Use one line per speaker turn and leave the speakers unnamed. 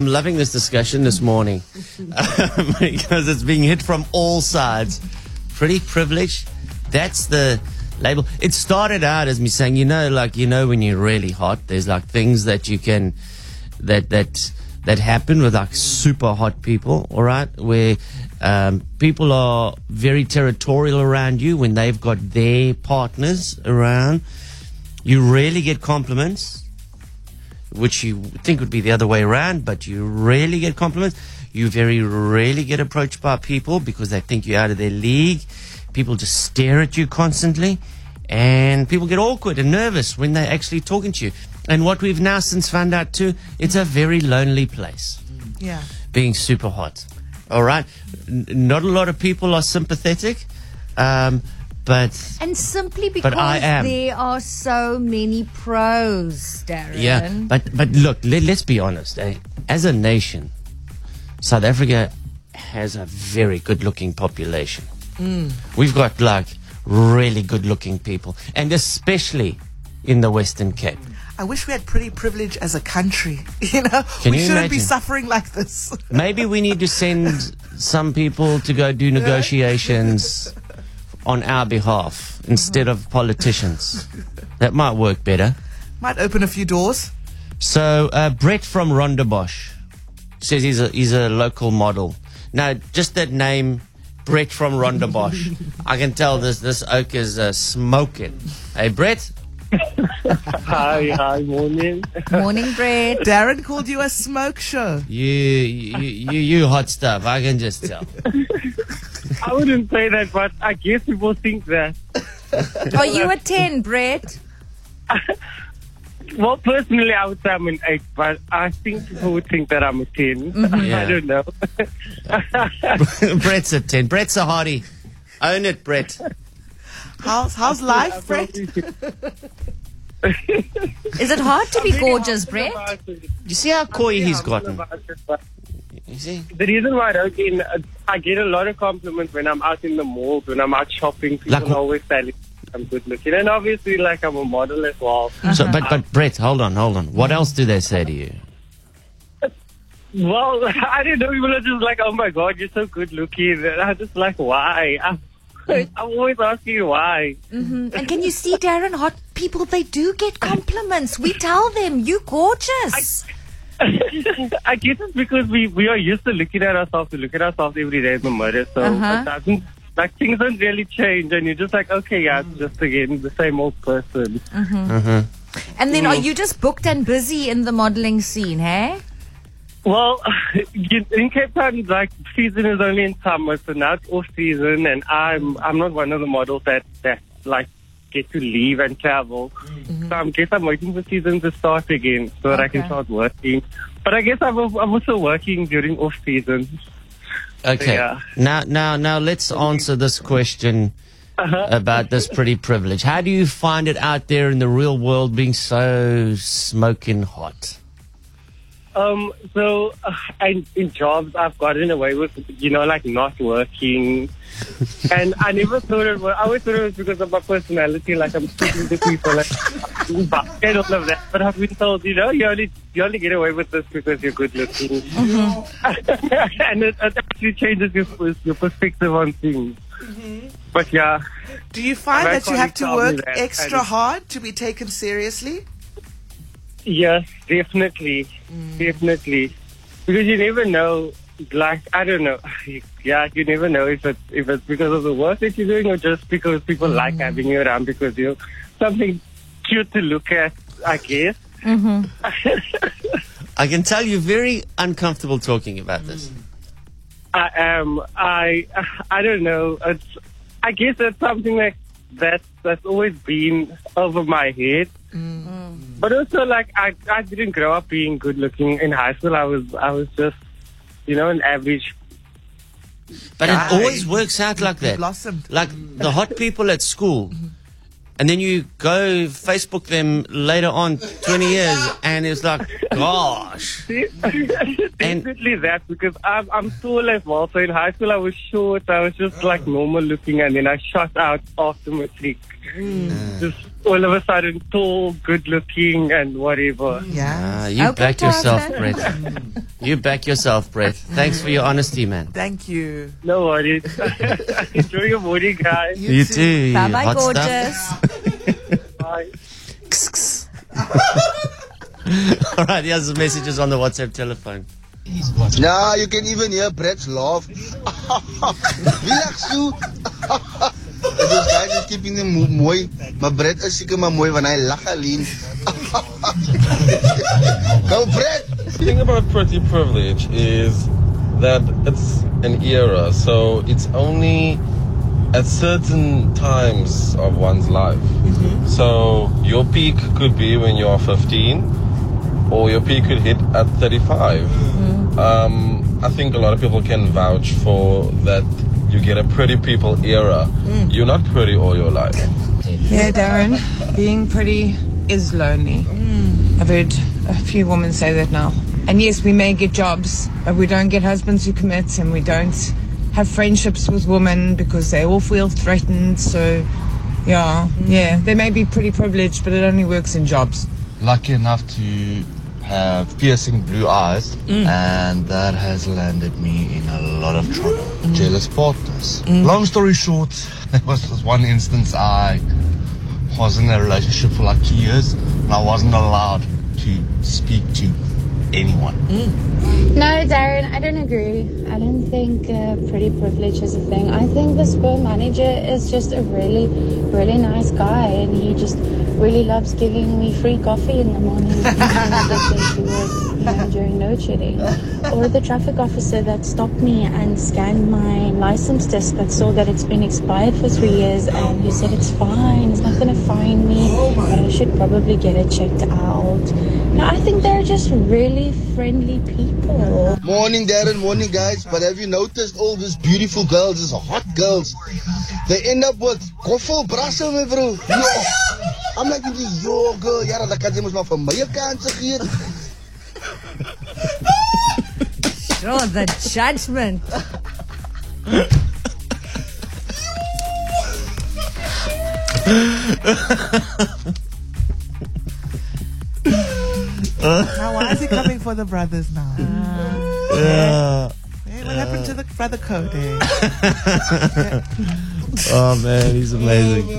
I'm loving this discussion this morning because it's being hit from all sides. Pretty privileged. That's the label. It started out as me saying, you know, like you know, when you're really hot, there's like things that you can that that that happen with like super hot people. All right, where um, people are very territorial around you when they've got their partners around. You rarely get compliments which you think would be the other way around, but you rarely get compliments. You very rarely get approached by people because they think you're out of their league. People just stare at you constantly, and people get awkward and nervous when they're actually talking to you. And what we've now since found out too, it's a very lonely place,
Yeah.
being super hot. All right, N- not a lot of people are sympathetic, um, but
And simply because
I am.
there are so many pros, Darren.
Yeah, but but look, let, let's be honest. Eh? As a nation, South Africa has a very good-looking population. We've got like really good-looking people, and especially in the Western Cape.
I wish we had pretty privilege as a country. You know,
Can
we
you
shouldn't be suffering like this.
Maybe we need to send some people to go do negotiations on our behalf instead of politicians. That might work better.
Might open a few doors.
So uh, Brett from Rondebosch says he's a he's a local model. Now, just that name, Brett from Rondebosch, I can tell this this oak is uh, smoking. Hey, Brett.
Hi, hi, morning.
Morning, Brett.
Darren called you a smoke show.
You you you, you hot stuff. I can just tell.
I wouldn't say that, but I guess people think that.
Are you a 10, Brett?
Well, personally, I would say I'm an 8, but I think people would think that I'm a 10.
Yeah. Mm-hmm.
I don't know.
Brett's a ten. Brett's a hottie. Own it, Brett.
How's how's life, Brett?
Is it hard to be gorgeous, Brett?
You see how coy he's gotten.
The
You see?
reason why I don't get, uh, I get a lot of compliments when I'm out in the malls, when I'm out shopping. People
Like-
always telling me I'm good looking. And obviously, like, I'm a model as well.
So, but but Brett, hold on, hold on. What else do they say to you?
Well, I don't know. People are just like, oh my god, you're so good looking. And I'm just like, why? I'm, I'm always asking why.
And can you see, Darren, hot people, they do get compliments. We tell them, you gorgeous.
I guess it's because we, we are used to looking at ourselves, we look at ourselves every day in the mirror. So
Uh-huh.
it doesn't, like, things don't really change. And you're just like, okay, yeah, it's just again the same old person. Mm-hmm. Mm-hmm.
And then are mm. you just booked and busy in the modeling scene, hey?
Well, you- in Cape Town, like, season is only in summer, so now it's off season. And I'm, I'm not one of the models that, that, like, get to leave and travel. Mm. So I guess I'm waiting for season to start again so that I can start working. But I guess I'm, I'm also working during off season.
Okay.
Yeah.
Now, now, now, let's answer this question about this pretty privilege. How do you find it out there in the real world, being so smoking hot?
Um, so uh, I, in jobs, I've gotten away with, you know, like not working. and I never thought it was, I always thought it was because of my personality, like I'm speaking to people like, and all of that. But I've been told, you know, you only, you only get away with this because you're good looking. Mhm. and it, it actually changes your, your perspective on things. Mhm. But yeah,
Do you find that you have to
colleagues tell me
work
that,
extra hard to be taken seriously?
Yes, definitely, mm. definitely, because you never know. Like I don't know, yeah, you never know if it's if it's because of the work that you're doing or just because people like mm. having you around because you're something cute to look at. I guess. Mm-hmm.
I can tell you're very uncomfortable talking about this.
I am. I I don't know. It's. I guess that's something that that that's always been over my head. Mm-hmm. But also, like I I didn't grow up being good looking in high school. I was I was just you know an average.
But
Guy.
it always works out like that.
blossomed.
Like the hot people at school. Mm-hmm. And then you go Facebook them later on, 20 years, and it's like, gosh.
Definitely that because I'm I'm tall as well. So in high school I was short. I was just like normal looking, and then I shot out after matric. Mm. Just all of a sudden tall, good looking, and whatever.
Yeah.
Ah, you
Okay,
back yourself,
Tarzan.
Brett. you back yourself, Brett. Thanks for your honesty, man.
Thank you.
No worries. Enjoy your morning, guys.
You too. you
Bye bye,
hot stuff.
gorgeous.
Bye.
All right, here's the messages on the WhatsApp telephone.
Nah, you can even hear Brett's laugh. Relax, Sue. Those keeping them mo- mooi. Maar Brett is seker maar mooi want hy lag alleen. Go Brett!
The thing about pretty privilege is that it's an era, so it's only at certain times of one's life. So your peak could be when you're 15, or your peak could hit at 35. Um, I think a lot of people can vouch for that. You get a pretty people era. Mm. You're not pretty all your life.
Yeah, Darren, being pretty is lonely. Mm. I've heard a few women say that now. And yes, we may get jobs, but we don't get husbands who commit, and we don't have friendships with women because they all feel threatened. So, yeah, yeah, they may be pretty privileged, but it only works in jobs.
lucky enough to have piercing blue eyes, mm. and that has landed me in a lot of trouble. Mm. Jealous partners. Mm. Long story short, there was this one instance I was in a relationship for like two years, and I wasn't allowed to speak to anyone.
No, Darren, I don't agree. I don't think uh, pretty privilege is a thing. I think the sperm manager is just a really, really nice guy, and he just really loves giving me free coffee in the morning when I get to work, you know, during load shedding. Or the traffic officer that stopped me and scanned my license disc that saw that it's been expired for three years, and he said it's fine, it's not going to fine me, but I should probably get it checked out. No, I think they're just really friendly people.
Morning Darren, morning guys. But have you noticed all these beautiful girls, these hot girls? They end up with koffel brasse my bro. Yo. I'm like, yo girl, ja, dat kan jy mos maar vir my 'n kans gee.
Oh, the judgment.
Now, why is he coming for the brothers now?
Yeah.
Hey, what happened to the brother code?
Oh man, he's amazing.